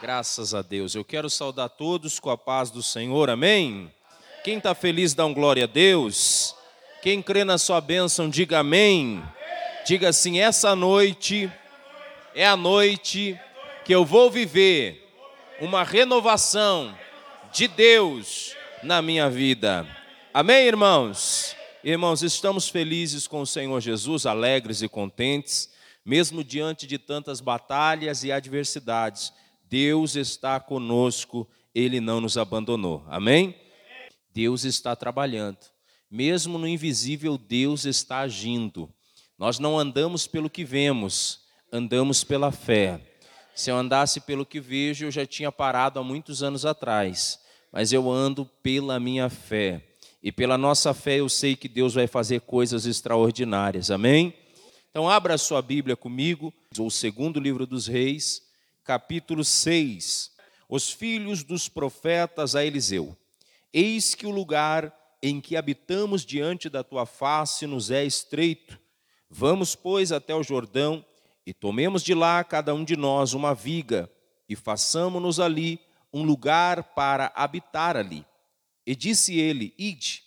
Graças a Deus. Eu quero saudar todos com a paz do Senhor. Amém. Quem está feliz, dá um glória a Deus. Quem crê na sua bênção, diga amém. Diga assim: essa noite é a noite que eu vou viver uma renovação de Deus na minha vida. Amém, irmãos? Irmãos, estamos felizes com o Senhor Jesus, alegres e contentes, mesmo diante de tantas batalhas e adversidades. Deus está conosco, Ele não nos abandonou. Amém? Deus está trabalhando. Mesmo no invisível, Deus está agindo. Nós não andamos pelo que vemos, andamos pela fé. Se eu andasse pelo que vejo, eu já tinha parado há muitos anos atrás. Mas eu ando pela minha fé. E pela nossa fé eu sei que Deus vai fazer coisas extraordinárias. Amém? Então abra a sua Bíblia comigo, o segundo livro dos Reis, capítulo 6. Os filhos dos profetas a Eliseu. Eis que o lugar em que habitamos diante da tua face nos é estreito. Vamos, pois, até o Jordão e tomemos de lá cada um de nós uma viga e façamos-nos ali um lugar para habitar ali. E disse ele: Ide.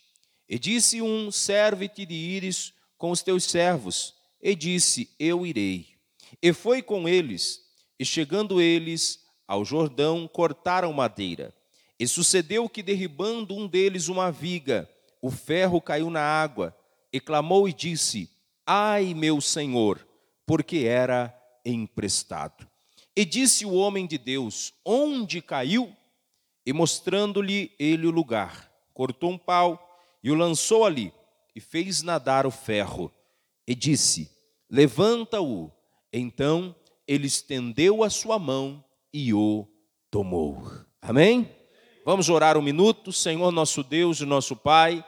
E disse um: Serve-te de ires com os teus servos. E disse: Eu irei. E foi com eles. E chegando eles ao Jordão, cortaram madeira e sucedeu que, derribando um deles uma viga, o ferro caiu na água, e clamou e disse: Ai, meu senhor, porque era emprestado. E disse o homem de Deus: Onde caiu? E mostrando-lhe ele o lugar, cortou um pau e o lançou ali, e fez nadar o ferro. E disse: Levanta-o. Então ele estendeu a sua mão e o tomou. Amém? Vamos orar um minuto, Senhor nosso Deus e nosso Pai.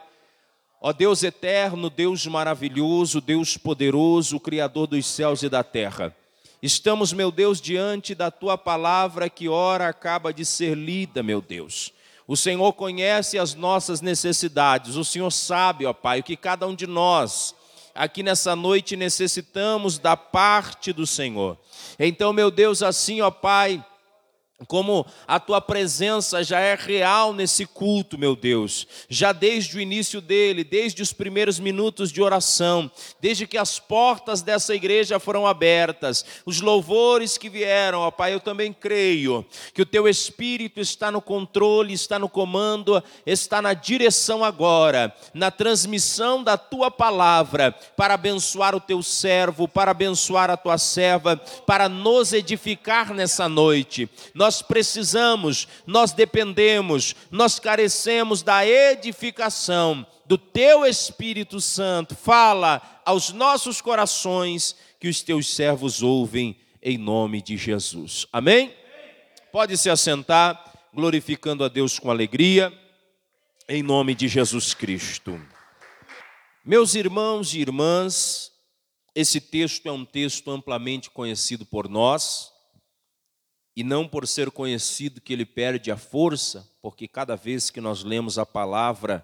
Ó Deus eterno, Deus maravilhoso, Deus poderoso, Criador dos céus e da terra. Estamos, meu Deus, diante da tua palavra que ora acaba de ser lida, meu Deus. O Senhor conhece as nossas necessidades, o Senhor sabe, ó Pai, o que cada um de nós aqui nessa noite necessitamos da parte do Senhor. Então, meu Deus, assim, ó Pai, como a tua presença já é real nesse culto, meu Deus, já desde o início dele, desde os primeiros minutos de oração, desde que as portas dessa igreja foram abertas, os louvores que vieram, ó Pai, eu também creio que o teu Espírito está no controle, está no comando, está na direção agora, na transmissão da tua palavra, para abençoar o teu servo, para abençoar a tua serva, para nos edificar nessa noite. Nós nós precisamos, nós dependemos, nós carecemos da edificação do Teu Espírito Santo. Fala aos nossos corações que os Teus servos ouvem em nome de Jesus. Amém? Pode se assentar, glorificando a Deus com alegria, em nome de Jesus Cristo. Meus irmãos e irmãs, esse texto é um texto amplamente conhecido por nós e não por ser conhecido que ele perde a força, porque cada vez que nós lemos a palavra,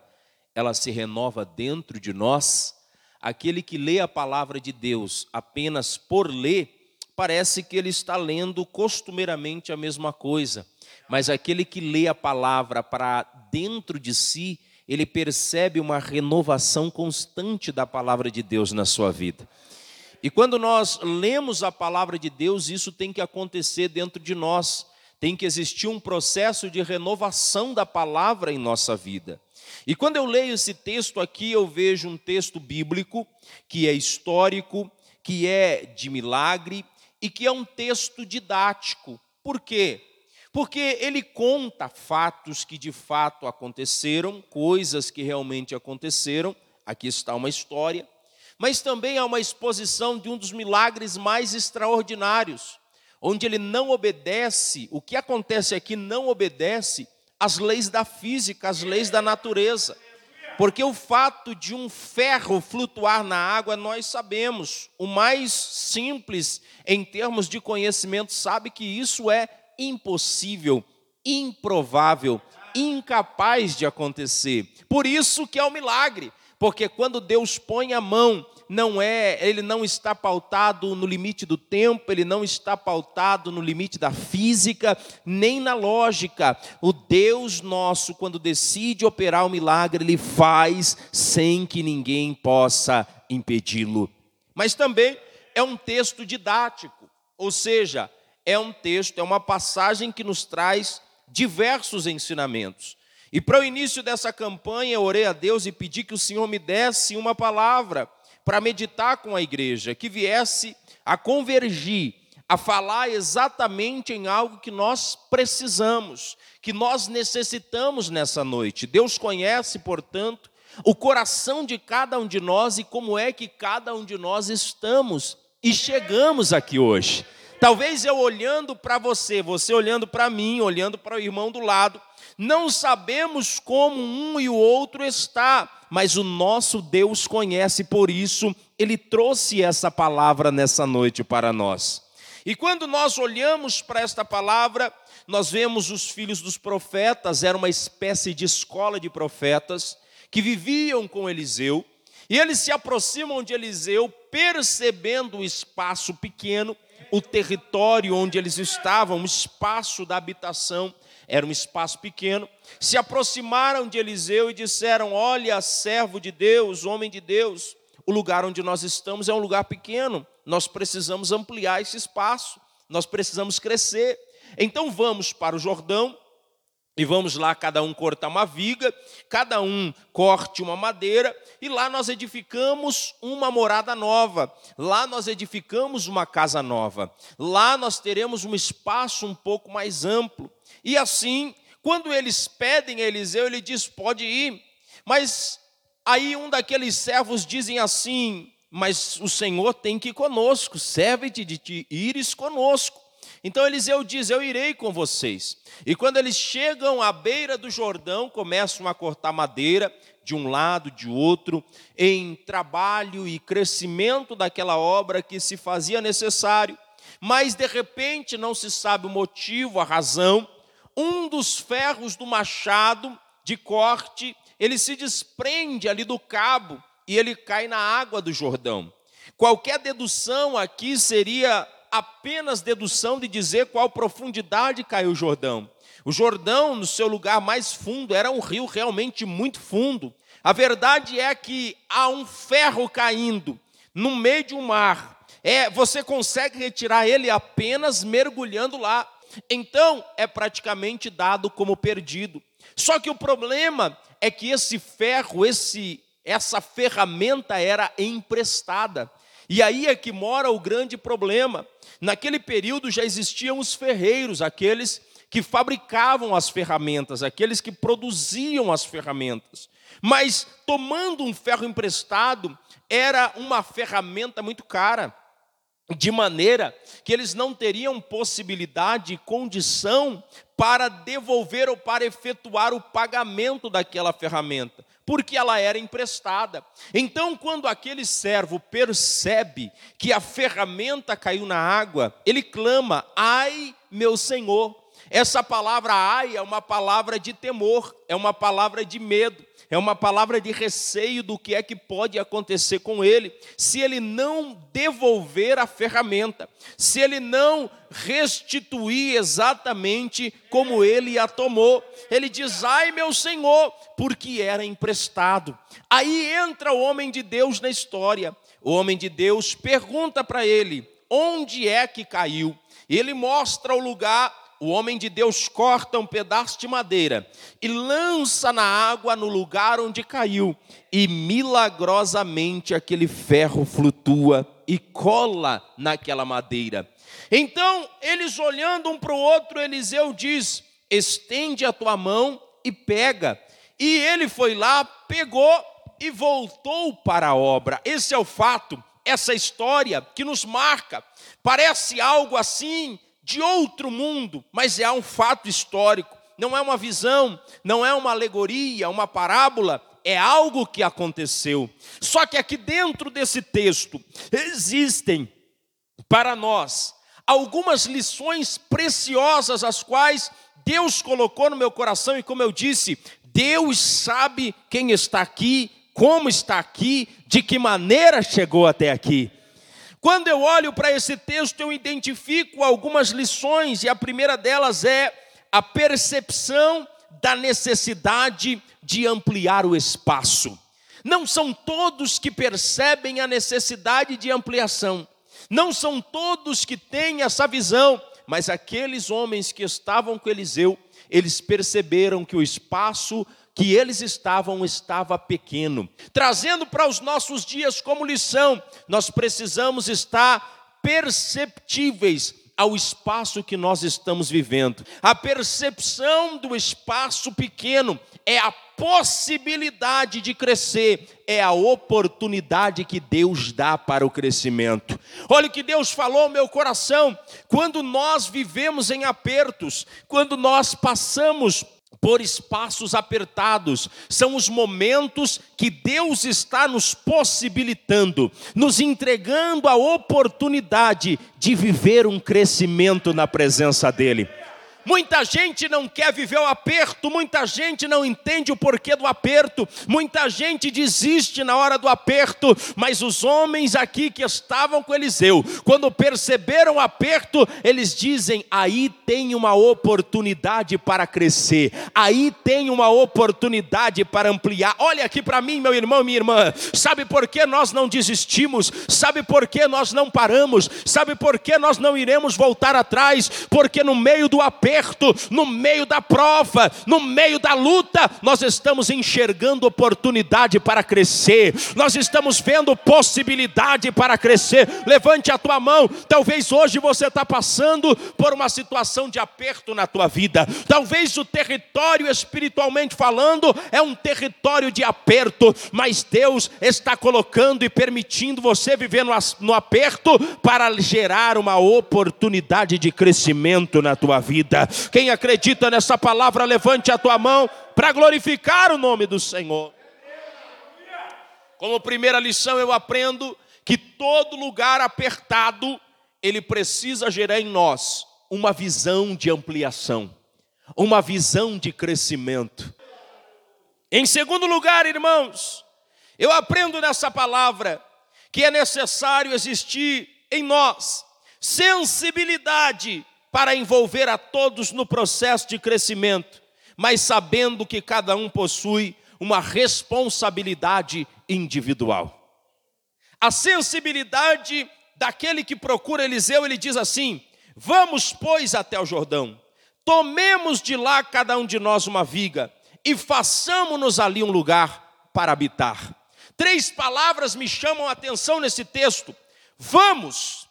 ela se renova dentro de nós. Aquele que lê a palavra de Deus apenas por ler, parece que ele está lendo costumeiramente a mesma coisa, mas aquele que lê a palavra para dentro de si, ele percebe uma renovação constante da palavra de Deus na sua vida. E quando nós lemos a palavra de Deus, isso tem que acontecer dentro de nós. Tem que existir um processo de renovação da palavra em nossa vida. E quando eu leio esse texto aqui, eu vejo um texto bíblico que é histórico, que é de milagre e que é um texto didático. Por quê? Porque ele conta fatos que de fato aconteceram, coisas que realmente aconteceram. Aqui está uma história mas também há uma exposição de um dos milagres mais extraordinários, onde ele não obedece, o que acontece aqui não obedece às leis da física, às leis da natureza. Porque o fato de um ferro flutuar na água, nós sabemos, o mais simples em termos de conhecimento sabe que isso é impossível, improvável, incapaz de acontecer. Por isso que é um milagre, porque quando Deus põe a mão não é, ele não está pautado no limite do tempo, ele não está pautado no limite da física, nem na lógica. O Deus nosso, quando decide operar o milagre, ele faz sem que ninguém possa impedi-lo. Mas também é um texto didático, ou seja, é um texto, é uma passagem que nos traz diversos ensinamentos. E para o início dessa campanha, eu orei a Deus e pedi que o Senhor me desse uma palavra para meditar com a igreja, que viesse a convergir, a falar exatamente em algo que nós precisamos, que nós necessitamos nessa noite. Deus conhece, portanto, o coração de cada um de nós e como é que cada um de nós estamos e chegamos aqui hoje. Talvez eu olhando para você, você olhando para mim, olhando para o irmão do lado, não sabemos como um e o outro está, mas o nosso Deus conhece, por isso ele trouxe essa palavra nessa noite para nós. E quando nós olhamos para esta palavra, nós vemos os filhos dos profetas, era uma espécie de escola de profetas que viviam com Eliseu, e eles se aproximam de Eliseu, percebendo o espaço pequeno, o território onde eles estavam, o espaço da habitação, era um espaço pequeno, se aproximaram de Eliseu e disseram: Olha, servo de Deus, homem de Deus, o lugar onde nós estamos é um lugar pequeno, nós precisamos ampliar esse espaço, nós precisamos crescer. Então vamos para o Jordão e vamos lá, cada um cortar uma viga, cada um corte uma madeira, e lá nós edificamos uma morada nova, lá nós edificamos uma casa nova, lá nós teremos um espaço um pouco mais amplo. E assim, quando eles pedem a Eliseu, ele diz: pode ir. Mas aí um daqueles servos dizem assim: mas o Senhor tem que ir conosco, serve-te de te ires conosco. Então Eliseu diz: Eu irei com vocês. E quando eles chegam à beira do Jordão, começam a cortar madeira de um lado, de outro, em trabalho e crescimento daquela obra que se fazia necessário. Mas de repente, não se sabe o motivo, a razão, um dos ferros do machado de corte, ele se desprende ali do cabo e ele cai na água do Jordão. Qualquer dedução aqui seria apenas dedução de dizer qual profundidade caiu o Jordão. O Jordão, no seu lugar mais fundo, era um rio realmente muito fundo. A verdade é que há um ferro caindo no meio de um mar. É, você consegue retirar ele apenas mergulhando lá. Então, é praticamente dado como perdido. Só que o problema é que esse ferro, esse essa ferramenta era emprestada. E aí é que mora o grande problema. Naquele período já existiam os ferreiros, aqueles que fabricavam as ferramentas, aqueles que produziam as ferramentas. Mas tomando um ferro emprestado, era uma ferramenta muito cara de maneira que eles não teriam possibilidade e condição para devolver ou para efetuar o pagamento daquela ferramenta, porque ela era emprestada. Então, quando aquele servo percebe que a ferramenta caiu na água, ele clama: "Ai, meu senhor!" Essa palavra ai é uma palavra de temor, é uma palavra de medo é uma palavra de receio do que é que pode acontecer com ele, se ele não devolver a ferramenta, se ele não restituir exatamente como ele a tomou. Ele diz: Ai, meu senhor, porque era emprestado. Aí entra o homem de Deus na história. O homem de Deus pergunta para ele: Onde é que caiu? Ele mostra o lugar o homem de Deus corta um pedaço de madeira e lança na água no lugar onde caiu, e milagrosamente aquele ferro flutua e cola naquela madeira. Então, eles olhando um para o outro, Eliseu diz: estende a tua mão e pega. E ele foi lá, pegou e voltou para a obra. Esse é o fato, essa história que nos marca. Parece algo assim de outro mundo, mas é um fato histórico, não é uma visão, não é uma alegoria, uma parábola, é algo que aconteceu. Só que aqui dentro desse texto existem para nós algumas lições preciosas as quais Deus colocou no meu coração e como eu disse, Deus sabe quem está aqui como está aqui, de que maneira chegou até aqui. Quando eu olho para esse texto, eu identifico algumas lições, e a primeira delas é a percepção da necessidade de ampliar o espaço. Não são todos que percebem a necessidade de ampliação, não são todos que têm essa visão, mas aqueles homens que estavam com Eliseu, eles perceberam que o espaço que eles estavam estava pequeno. Trazendo para os nossos dias como lição, nós precisamos estar perceptíveis ao espaço que nós estamos vivendo. A percepção do espaço pequeno é a possibilidade de crescer, é a oportunidade que Deus dá para o crescimento. Olha o que Deus falou ao meu coração, quando nós vivemos em apertos, quando nós passamos por espaços apertados, são os momentos que Deus está nos possibilitando, nos entregando a oportunidade de viver um crescimento na presença dEle. Muita gente não quer viver o aperto, muita gente não entende o porquê do aperto, muita gente desiste na hora do aperto, mas os homens aqui que estavam com Eliseu, quando perceberam o aperto, eles dizem: aí tem uma oportunidade para crescer, aí tem uma oportunidade para ampliar. Olha aqui para mim, meu irmão, minha irmã, sabe por que nós não desistimos? Sabe por que nós não paramos? Sabe por que nós não iremos voltar atrás? Porque no meio do aperto, aperto, no meio da prova, no meio da luta, nós estamos enxergando oportunidade para crescer, nós estamos vendo possibilidade para crescer. Levante a tua mão. Talvez hoje você está passando por uma situação de aperto na tua vida. Talvez o território espiritualmente falando é um território de aperto, mas Deus está colocando e permitindo você viver no aperto para gerar uma oportunidade de crescimento na tua vida. Quem acredita nessa palavra, levante a tua mão para glorificar o nome do Senhor. Como primeira lição, eu aprendo que todo lugar apertado, ele precisa gerar em nós uma visão de ampliação, uma visão de crescimento. Em segundo lugar, irmãos, eu aprendo nessa palavra que é necessário existir em nós sensibilidade para envolver a todos no processo de crescimento, mas sabendo que cada um possui uma responsabilidade individual. A sensibilidade daquele que procura Eliseu, ele diz assim: Vamos, pois, até o Jordão, tomemos de lá cada um de nós uma viga e façamos-nos ali um lugar para habitar. Três palavras me chamam a atenção nesse texto: vamos,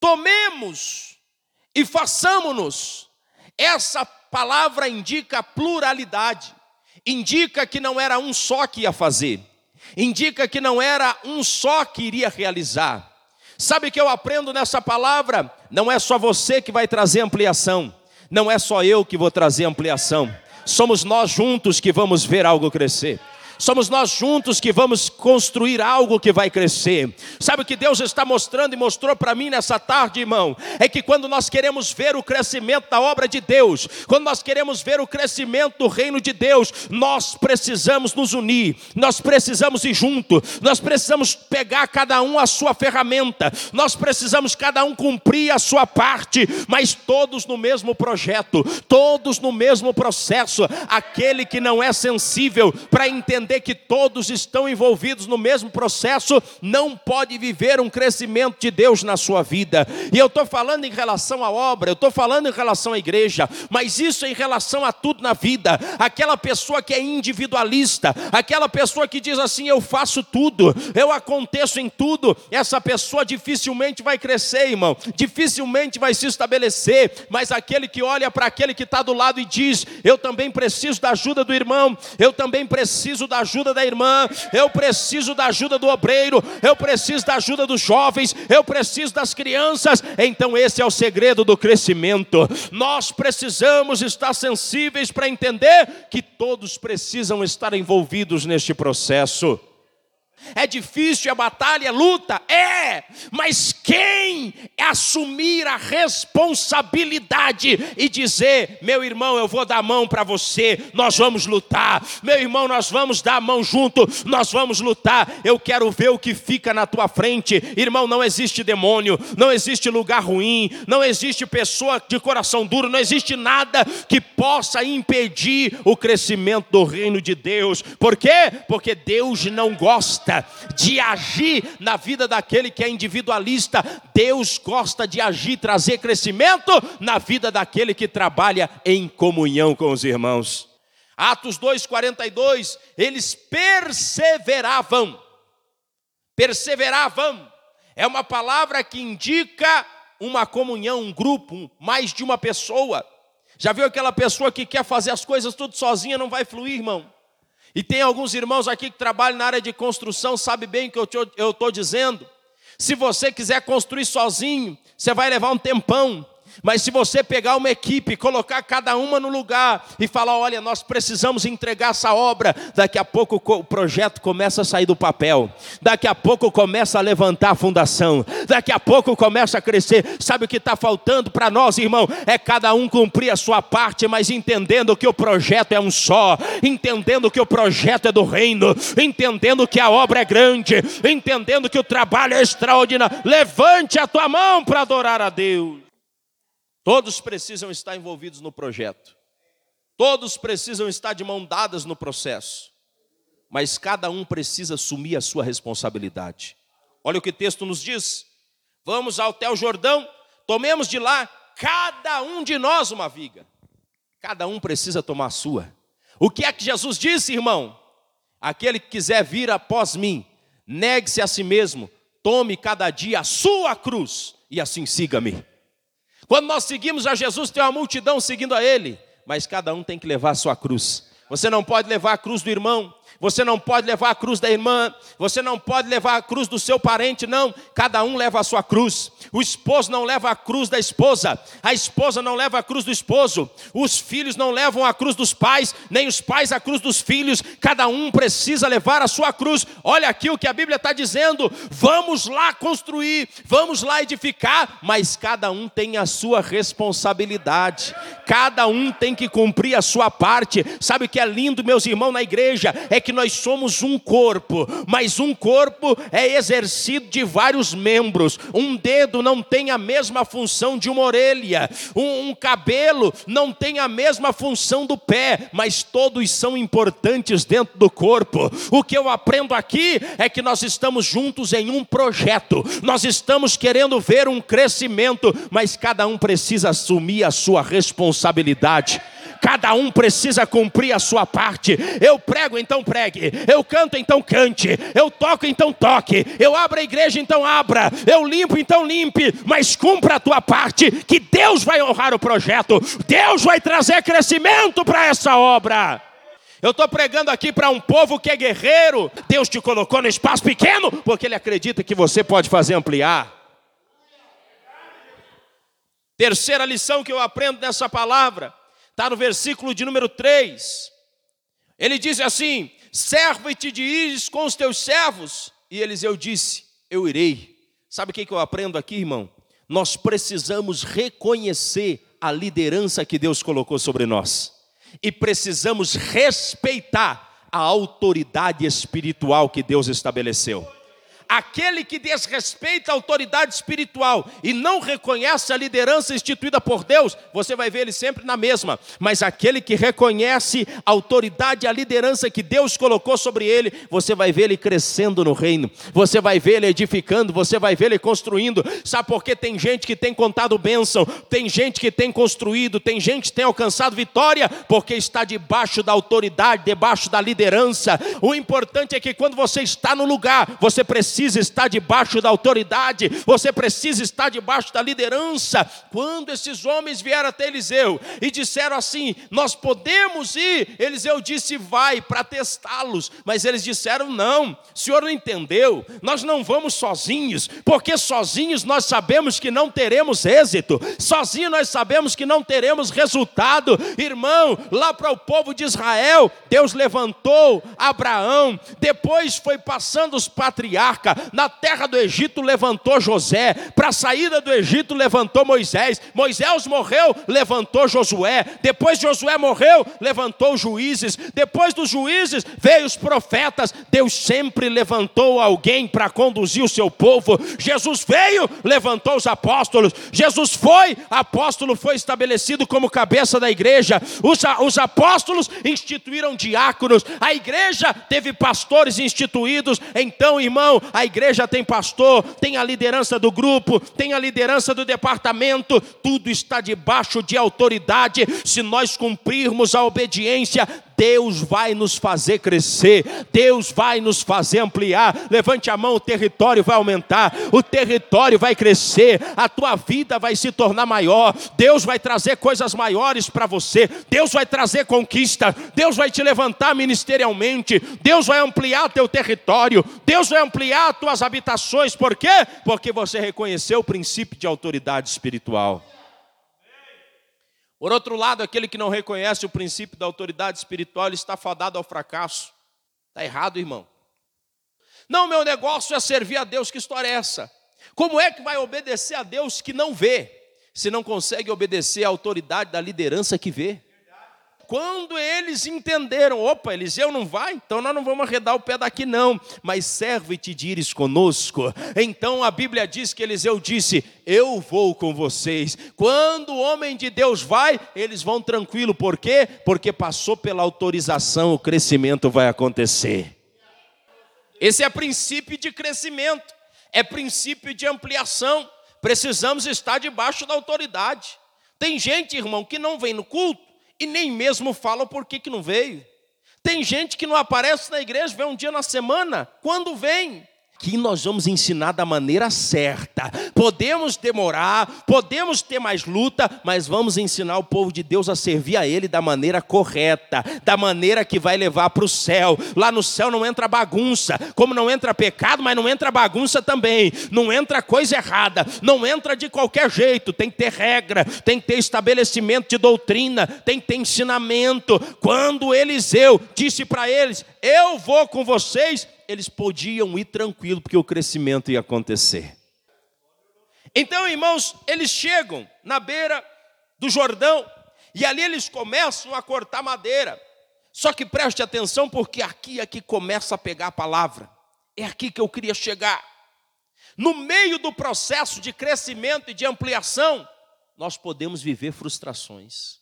tomemos e façamos-nos. Essa palavra indica pluralidade, indica que não era um só que ia fazer, indica que não era um só que iria realizar. Sabe que eu aprendo nessa palavra? Não é só você que vai trazer ampliação, não é só eu que vou trazer ampliação, somos nós juntos que vamos ver algo crescer somos nós juntos que vamos construir algo que vai crescer. Sabe o que Deus está mostrando e mostrou para mim nessa tarde, irmão? É que quando nós queremos ver o crescimento da obra de Deus, quando nós queremos ver o crescimento do reino de Deus, nós precisamos nos unir, nós precisamos ir junto, nós precisamos pegar cada um a sua ferramenta, nós precisamos cada um cumprir a sua parte, mas todos no mesmo projeto, todos no mesmo processo. Aquele que não é sensível para entender entender que todos estão envolvidos no mesmo processo, não pode viver um crescimento de Deus na sua vida. E eu estou falando em relação à obra, eu estou falando em relação à igreja, mas isso é em relação a tudo na vida. Aquela pessoa que é individualista, aquela pessoa que diz assim: eu faço tudo, eu aconteço em tudo, essa pessoa dificilmente vai crescer, irmão, dificilmente vai se estabelecer. Mas aquele que olha para aquele que está do lado e diz: eu também preciso da ajuda do irmão, eu também preciso da ajuda da irmã, eu preciso da ajuda do obreiro, eu preciso da ajuda dos jovens, eu preciso das crianças. Então, esse é o segredo do crescimento. Nós precisamos estar sensíveis para entender que todos precisam estar envolvidos neste processo. É difícil, a batalha, é luta? É, mas quem assumir a responsabilidade e dizer: meu irmão, eu vou dar a mão para você, nós vamos lutar, meu irmão, nós vamos dar a mão junto, nós vamos lutar, eu quero ver o que fica na tua frente, irmão, não existe demônio, não existe lugar ruim, não existe pessoa de coração duro, não existe nada que possa impedir o crescimento do reino de Deus, por quê? Porque Deus não de agir na vida daquele que é individualista. Deus gosta de agir, trazer crescimento na vida daquele que trabalha em comunhão com os irmãos. Atos 2:42, eles perseveravam. Perseveravam. É uma palavra que indica uma comunhão, um grupo, mais de uma pessoa. Já viu aquela pessoa que quer fazer as coisas tudo sozinha, não vai fluir, irmão? E tem alguns irmãos aqui que trabalham na área de construção, sabe bem o que eu estou dizendo. Se você quiser construir sozinho, você vai levar um tempão. Mas se você pegar uma equipe, colocar cada uma no lugar e falar: olha, nós precisamos entregar essa obra, daqui a pouco o projeto começa a sair do papel, daqui a pouco começa a levantar a fundação, daqui a pouco começa a crescer. Sabe o que está faltando para nós, irmão? É cada um cumprir a sua parte, mas entendendo que o projeto é um só, entendendo que o projeto é do reino, entendendo que a obra é grande, entendendo que o trabalho é extraordinário. Levante a tua mão para adorar a Deus. Todos precisam estar envolvidos no projeto. Todos precisam estar de mão dadas no processo. Mas cada um precisa assumir a sua responsabilidade. Olha o que o texto nos diz. Vamos até o Jordão, tomemos de lá cada um de nós uma viga. Cada um precisa tomar a sua. O que é que Jesus disse, irmão? Aquele que quiser vir após mim, negue-se a si mesmo, tome cada dia a sua cruz e assim siga-me. Quando nós seguimos a Jesus, tem uma multidão seguindo a Ele, mas cada um tem que levar a sua cruz. Você não pode levar a cruz do irmão, você não pode levar a cruz da irmã, você não pode levar a cruz do seu parente, não. Cada um leva a sua cruz. O esposo não leva a cruz da esposa, a esposa não leva a cruz do esposo, os filhos não levam a cruz dos pais, nem os pais a cruz dos filhos. Cada um precisa levar a sua cruz. Olha aqui o que a Bíblia está dizendo: vamos lá construir, vamos lá edificar, mas cada um tem a sua responsabilidade, cada um tem que cumprir a sua parte. Sabe o que é lindo, meus irmãos, na igreja? É que que nós somos um corpo, mas um corpo é exercido de vários membros. Um dedo não tem a mesma função de uma orelha, um, um cabelo não tem a mesma função do pé, mas todos são importantes dentro do corpo. O que eu aprendo aqui é que nós estamos juntos em um projeto, nós estamos querendo ver um crescimento, mas cada um precisa assumir a sua responsabilidade cada um precisa cumprir a sua parte. Eu prego, então pregue. Eu canto, então cante. Eu toco, então toque. Eu abro a igreja, então abra. Eu limpo, então limpe. Mas cumpra a tua parte, que Deus vai honrar o projeto. Deus vai trazer crescimento para essa obra. Eu estou pregando aqui para um povo que é guerreiro. Deus te colocou no espaço pequeno, porque Ele acredita que você pode fazer ampliar. Terceira lição que eu aprendo nessa palavra está no versículo de número 3. Ele diz assim: Serve-te de ires com os teus servos. E Eliseu disse: Eu irei. Sabe o que eu aprendo aqui, irmão? Nós precisamos reconhecer a liderança que Deus colocou sobre nós, e precisamos respeitar a autoridade espiritual que Deus estabeleceu aquele que desrespeita a autoridade espiritual e não reconhece a liderança instituída por Deus, você vai ver ele sempre na mesma. Mas aquele que reconhece a autoridade a liderança que Deus colocou sobre ele, você vai ver ele crescendo no reino, você vai ver ele edificando, você vai ver ele construindo. Sabe por que tem gente que tem contado bênção, tem gente que tem construído, tem gente que tem alcançado vitória, porque está debaixo da autoridade, debaixo da liderança. O importante é que quando você está no lugar, você precisa precisa estar debaixo da autoridade, você precisa estar debaixo da liderança. Quando esses homens vieram até Eliseu e disseram assim: Nós podemos ir, Eliseu disse: Vai para testá-los. Mas eles disseram: Não, o senhor não entendeu, nós não vamos sozinhos, porque sozinhos nós sabemos que não teremos êxito, sozinhos nós sabemos que não teremos resultado. Irmão, lá para o povo de Israel, Deus levantou Abraão, depois foi passando os patriarcas, na terra do Egito levantou José, para a saída do Egito levantou Moisés, Moisés morreu, levantou Josué, depois Josué morreu, levantou juízes, depois dos juízes veio os profetas, Deus sempre levantou alguém para conduzir o seu povo, Jesus veio, levantou os apóstolos, Jesus foi, apóstolo foi estabelecido como cabeça da igreja, os, os apóstolos instituíram diáconos, a igreja teve pastores instituídos, então, irmão, a igreja tem pastor, tem a liderança do grupo, tem a liderança do departamento, tudo está debaixo de autoridade. Se nós cumprirmos a obediência, Deus vai nos fazer crescer, Deus vai nos fazer ampliar. Levante a mão, o território vai aumentar, o território vai crescer, a tua vida vai se tornar maior. Deus vai trazer coisas maiores para você, Deus vai trazer conquista, Deus vai te levantar ministerialmente, Deus vai ampliar teu território, Deus vai ampliar tuas habitações. Por quê? Porque você reconheceu o princípio de autoridade espiritual. Por outro lado, aquele que não reconhece o princípio da autoridade espiritual, está fadado ao fracasso. Está errado, irmão. Não, meu negócio é servir a Deus, que história é essa? Como é que vai obedecer a Deus que não vê, se não consegue obedecer à autoridade da liderança que vê? Quando eles entenderam, opa, Eliseu não vai, então nós não vamos arredar o pé daqui não, mas serve-te de ires conosco. Então a Bíblia diz que Eliseu disse: Eu vou com vocês. Quando o homem de Deus vai, eles vão tranquilo, por quê? Porque passou pela autorização, o crescimento vai acontecer. Esse é princípio de crescimento, é princípio de ampliação. Precisamos estar debaixo da autoridade. Tem gente, irmão, que não vem no culto e nem mesmo fala por que, que não veio. Tem gente que não aparece na igreja, vem um dia na semana, quando vem, aqui nós vamos ensinar da maneira certa. Podemos demorar, podemos ter mais luta, mas vamos ensinar o povo de Deus a servir a Ele da maneira correta, da maneira que vai levar para o céu. Lá no céu não entra bagunça, como não entra pecado, mas não entra bagunça também, não entra coisa errada, não entra de qualquer jeito. Tem que ter regra, tem que ter estabelecimento de doutrina, tem que ter ensinamento. Quando Eliseu disse para eles: Eu vou com vocês eles podiam ir tranquilo, porque o crescimento ia acontecer. Então, irmãos, eles chegam na beira do Jordão e ali eles começam a cortar madeira. Só que preste atenção, porque aqui é que começa a pegar a palavra. É aqui que eu queria chegar. No meio do processo de crescimento e de ampliação, nós podemos viver frustrações.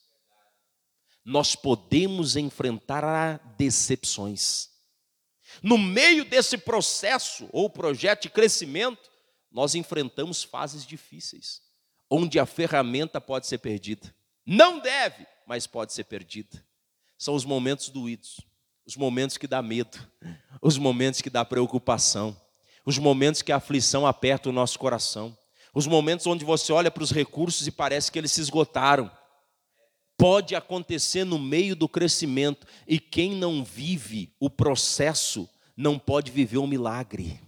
Nós podemos enfrentar decepções. No meio desse processo ou projeto de crescimento, nós enfrentamos fases difíceis, onde a ferramenta pode ser perdida. Não deve, mas pode ser perdida. São os momentos doídos, os momentos que dá medo, os momentos que dá preocupação, os momentos que a aflição aperta o nosso coração, os momentos onde você olha para os recursos e parece que eles se esgotaram pode acontecer no meio do crescimento, e quem não vive o processo não pode viver um milagre.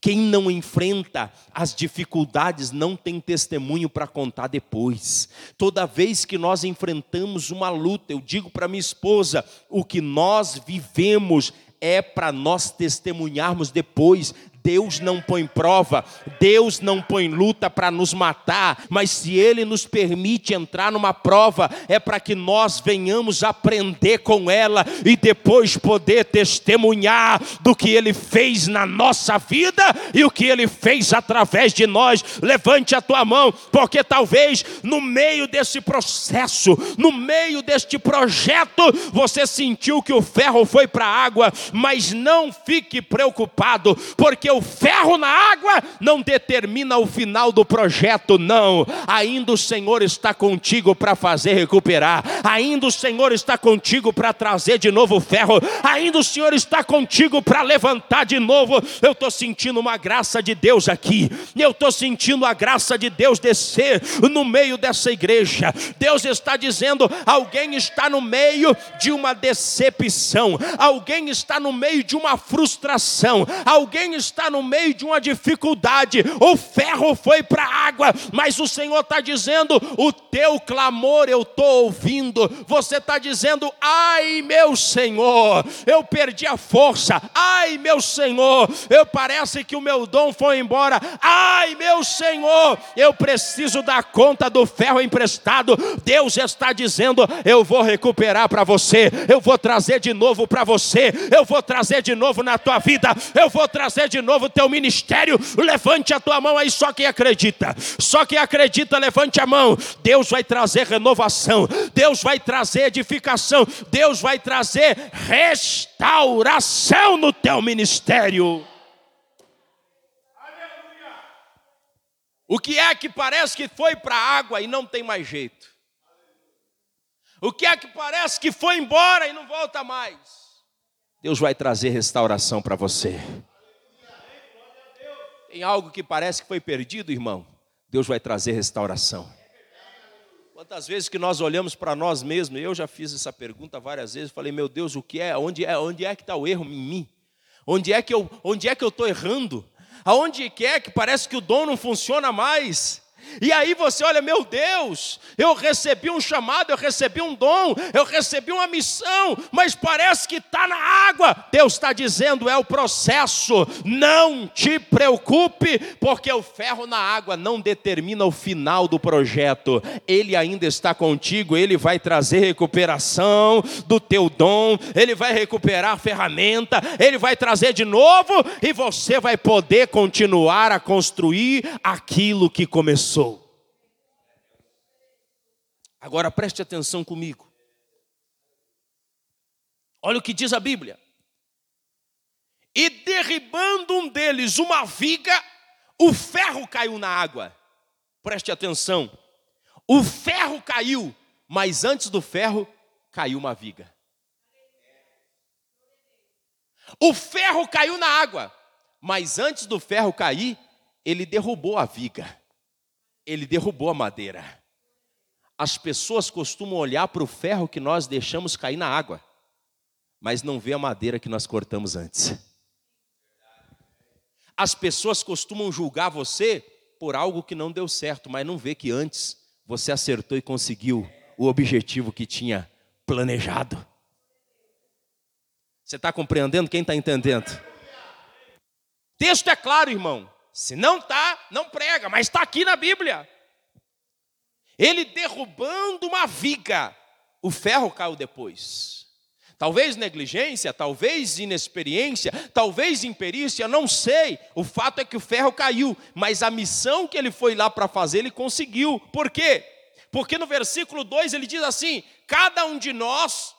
Quem não enfrenta as dificuldades não tem testemunho para contar depois. Toda vez que nós enfrentamos uma luta, eu digo para minha esposa: o que nós vivemos é para nós testemunharmos depois. Deus não põe prova, Deus não põe luta para nos matar, mas se Ele nos permite entrar numa prova, é para que nós venhamos aprender com ela e depois poder testemunhar do que Ele fez na nossa vida e o que Ele fez através de nós. Levante a tua mão, porque talvez no meio desse processo, no meio deste projeto, você sentiu que o ferro foi para a água, mas não fique preocupado, porque o ferro na água não determina o final do projeto, não. Ainda o Senhor está contigo para fazer recuperar, ainda o Senhor está contigo para trazer de novo o ferro, ainda o Senhor está contigo para levantar de novo. Eu estou sentindo uma graça de Deus aqui, eu estou sentindo a graça de Deus descer no meio dessa igreja. Deus está dizendo: alguém está no meio de uma decepção, alguém está no meio de uma frustração, alguém está no meio de uma dificuldade. O ferro foi para a água, mas o Senhor está dizendo: o teu clamor eu estou ouvindo. Você está dizendo: ai meu Senhor, eu perdi a força. Ai meu Senhor, eu parece que o meu dom foi embora. Ai meu Senhor, eu preciso dar conta do ferro emprestado. Deus está dizendo: eu vou recuperar para você, eu vou trazer de novo para você, eu vou trazer de novo na tua vida, eu vou trazer de novo o teu ministério. Levante a tua mão aí, só quem acredita, só quem acredita, levante a mão. Deus vai trazer renovação, Deus vai trazer edificação, Deus vai trazer restauração no teu ministério. O que é que parece que foi para a água e não tem mais jeito? O que é que parece que foi embora e não volta mais? Deus vai trazer restauração para você. Tem algo que parece que foi perdido, irmão? Deus vai trazer restauração. Quantas vezes que nós olhamos para nós mesmos, eu já fiz essa pergunta várias vezes, falei, meu Deus, o que é? Onde é, onde é que está o erro em mim? Onde é que eu, onde é que eu estou errando? Aonde quer que parece que o dom não funciona mais. E aí você olha, meu Deus, eu recebi um chamado, eu recebi um dom, eu recebi uma missão, mas parece que está na água. Deus está dizendo, é o processo. Não te preocupe, porque o ferro na água não determina o final do projeto. Ele ainda está contigo, ele vai trazer recuperação do teu dom, ele vai recuperar a ferramenta, ele vai trazer de novo, e você vai poder continuar a construir aquilo que começou. Agora preste atenção comigo. Olha o que diz a Bíblia. E derribando um deles uma viga, o ferro caiu na água. Preste atenção. O ferro caiu, mas antes do ferro caiu uma viga. O ferro caiu na água, mas antes do ferro cair, ele derrubou a viga. Ele derrubou a madeira as pessoas costumam olhar para o ferro que nós deixamos cair na água, mas não vê a madeira que nós cortamos antes. As pessoas costumam julgar você por algo que não deu certo, mas não vê que antes você acertou e conseguiu o objetivo que tinha planejado. Você está compreendendo? Quem está entendendo? Texto é claro, irmão. Se não está, não prega, mas está aqui na Bíblia. Ele derrubando uma viga, o ferro caiu depois. Talvez negligência, talvez inexperiência, talvez imperícia, não sei. O fato é que o ferro caiu, mas a missão que ele foi lá para fazer, ele conseguiu. Por quê? Porque no versículo 2 ele diz assim: cada um de nós,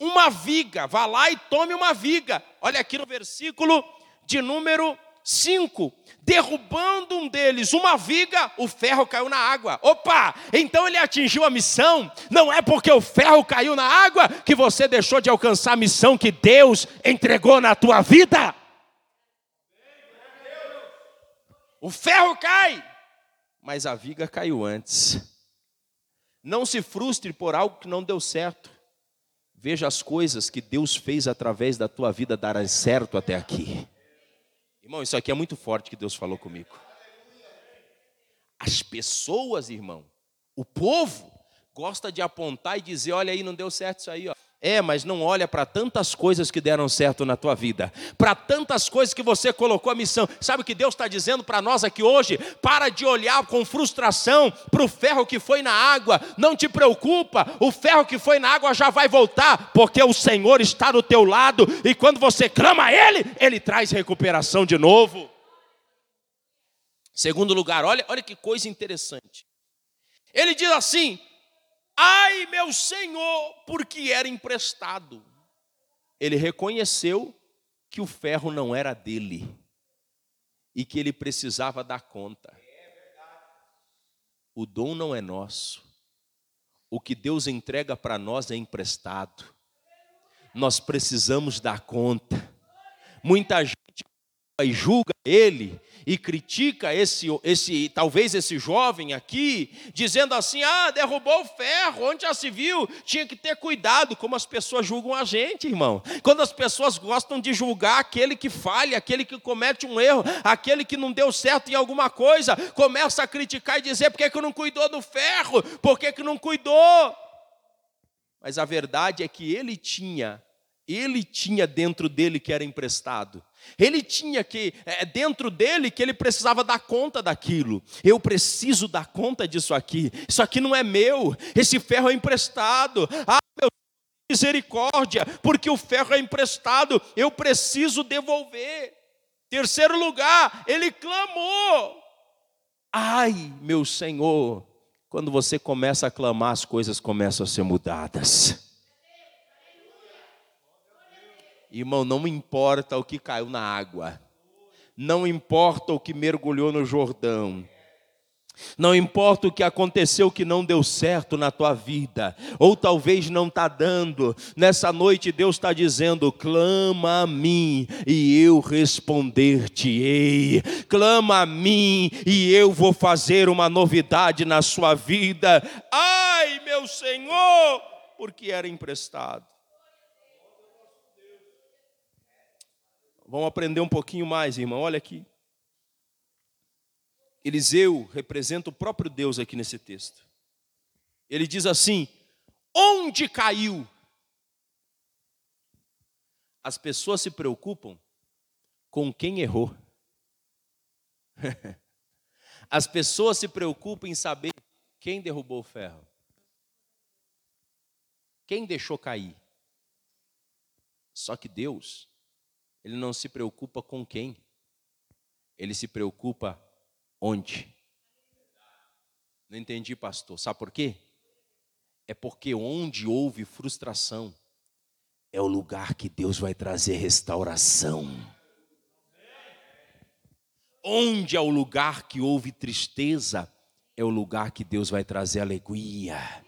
uma viga, vá lá e tome uma viga. Olha aqui no versículo de número 5, derrubando um deles uma viga, o ferro caiu na água. Opa! Então ele atingiu a missão. Não é porque o ferro caiu na água que você deixou de alcançar a missão que Deus entregou na tua vida. O ferro cai, mas a viga caiu antes. Não se frustre por algo que não deu certo. Veja as coisas que Deus fez através da tua vida darem certo até aqui. Irmão, isso aqui é muito forte que Deus falou comigo. As pessoas, irmão, o povo, gosta de apontar e dizer: olha aí, não deu certo isso aí, ó. É, mas não olha para tantas coisas que deram certo na tua vida, para tantas coisas que você colocou a missão. Sabe o que Deus está dizendo para nós aqui hoje? Para de olhar com frustração para o ferro que foi na água. Não te preocupa, o ferro que foi na água já vai voltar, porque o Senhor está do teu lado e quando você clama a Ele, Ele traz recuperação de novo. Segundo lugar, olha, olha que coisa interessante. Ele diz assim: Ai, meu senhor, porque era emprestado. Ele reconheceu que o ferro não era dele. e que ele precisava dar conta. O dom não é nosso. O que Deus entrega para nós é emprestado. Nós precisamos dar conta. Muita gente julga ele e critica esse, esse, talvez esse jovem aqui, dizendo assim: ah, derrubou o ferro, onde já se viu, tinha que ter cuidado, como as pessoas julgam a gente, irmão. Quando as pessoas gostam de julgar aquele que falha, aquele que comete um erro, aquele que não deu certo em alguma coisa, começa a criticar e dizer: por que, que não cuidou do ferro? Por que, que não cuidou? Mas a verdade é que ele tinha, ele tinha dentro dele que era emprestado. Ele tinha que, é, dentro dele, que ele precisava dar conta daquilo. Eu preciso dar conta disso aqui. Isso aqui não é meu. Esse ferro é emprestado. Ah, meu misericórdia, porque o ferro é emprestado. Eu preciso devolver. Terceiro lugar, ele clamou. Ai, meu Senhor. Quando você começa a clamar, as coisas começam a ser mudadas. Irmão, não importa o que caiu na água, não importa o que mergulhou no Jordão, não importa o que aconteceu que não deu certo na tua vida, ou talvez não está dando, nessa noite Deus está dizendo: clama a mim e eu responder-te-ei, clama a mim e eu vou fazer uma novidade na sua vida. Ai, meu Senhor, porque era emprestado. Vamos aprender um pouquinho mais, irmão. Olha aqui. Eliseu representa o próprio Deus aqui nesse texto. Ele diz assim: onde caiu? As pessoas se preocupam com quem errou. As pessoas se preocupam em saber quem derrubou o ferro, quem deixou cair. Só que Deus ele não se preocupa com quem, ele se preocupa onde. Não entendi, pastor. Sabe por quê? É porque onde houve frustração, é o lugar que Deus vai trazer restauração. Onde é o lugar que houve tristeza, é o lugar que Deus vai trazer alegria.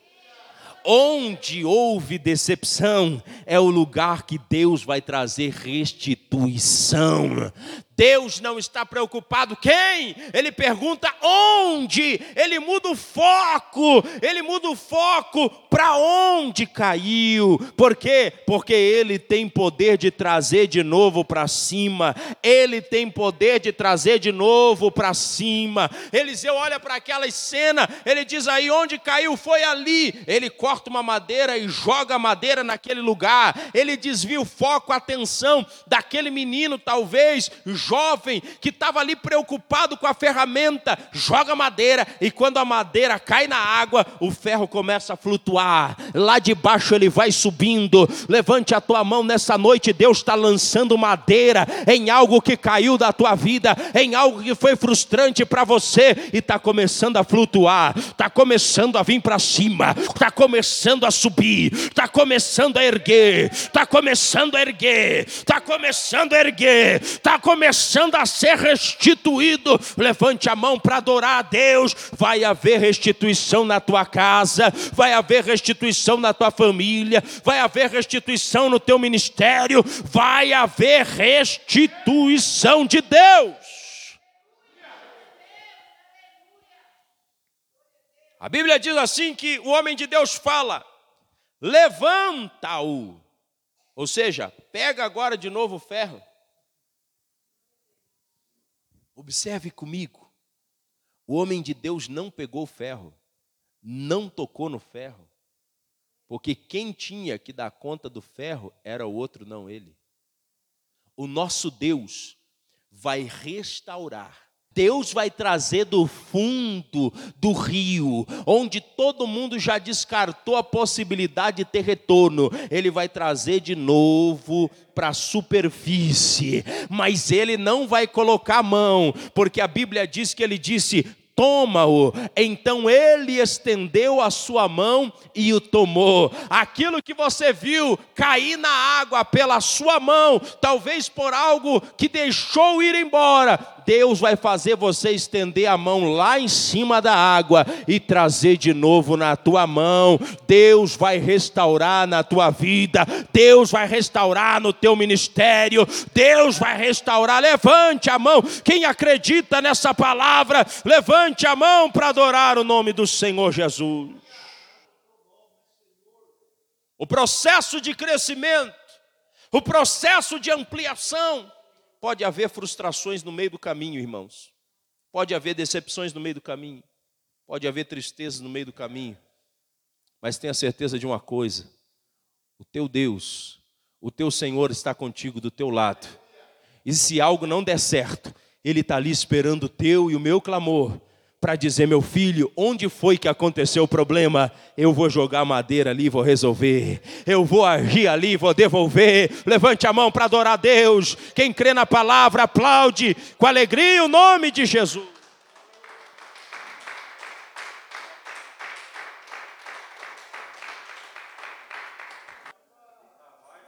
Onde houve decepção, é o lugar que Deus vai trazer restituição. Deus não está preocupado. Quem? Ele pergunta onde? Ele muda o foco. Ele muda o foco para onde caiu. Por quê? Porque ele tem poder de trazer de novo para cima. Ele tem poder de trazer de novo para cima. Eliseu olha para aquela cena, ele diz aí onde caiu foi ali. Ele corta uma madeira e joga a madeira naquele lugar. Ele desvia o foco, a atenção daquele menino, talvez jovem que estava ali preocupado com a ferramenta, joga madeira e quando a madeira cai na água, o ferro começa a flutuar. Lá de baixo ele vai subindo. Levante a tua mão nessa noite, Deus está lançando madeira em algo que caiu da tua vida, em algo que foi frustrante para você e está começando a flutuar, está começando a vir para cima, está começando a subir, está começando a erguer, está começando a erguer, está começando a erguer, está começando a ser restituído. Levante a mão para adorar a Deus. Vai haver restituição na tua casa, vai haver restituição na tua família, vai haver restituição no teu ministério, vai haver restituição de Deus. A Bíblia diz assim que o homem de Deus fala: levanta-o. Ou seja, pega agora de novo o ferro Observe comigo. O homem de Deus não pegou o ferro, não tocou no ferro, porque quem tinha que dar conta do ferro era o outro, não ele. O nosso Deus vai restaurar Deus vai trazer do fundo do rio, onde todo mundo já descartou a possibilidade de ter retorno, Ele vai trazer de novo para a superfície, mas Ele não vai colocar a mão, porque a Bíblia diz que Ele disse: toma-o. Então ele estendeu a sua mão e o tomou. Aquilo que você viu cair na água pela sua mão, talvez por algo que deixou ir embora, Deus vai fazer você estender a mão lá em cima da água e trazer de novo na tua mão. Deus vai restaurar na tua vida, Deus vai restaurar no teu ministério, Deus vai restaurar. Levante a mão, quem acredita nessa palavra, levante a mão para adorar o nome do Senhor Jesus. O processo de crescimento, o processo de ampliação, pode haver frustrações no meio do caminho, irmãos. Pode haver decepções no meio do caminho. Pode haver tristeza no meio do caminho. Mas tenha certeza de uma coisa: o teu Deus, o teu Senhor está contigo do teu lado. E se algo não der certo, Ele está ali esperando o teu e o meu clamor para dizer, meu filho, onde foi que aconteceu o problema? Eu vou jogar madeira ali, vou resolver. Eu vou agir ali, vou devolver. Levante a mão para adorar a Deus. Quem crê na palavra, aplaude com alegria o nome de Jesus.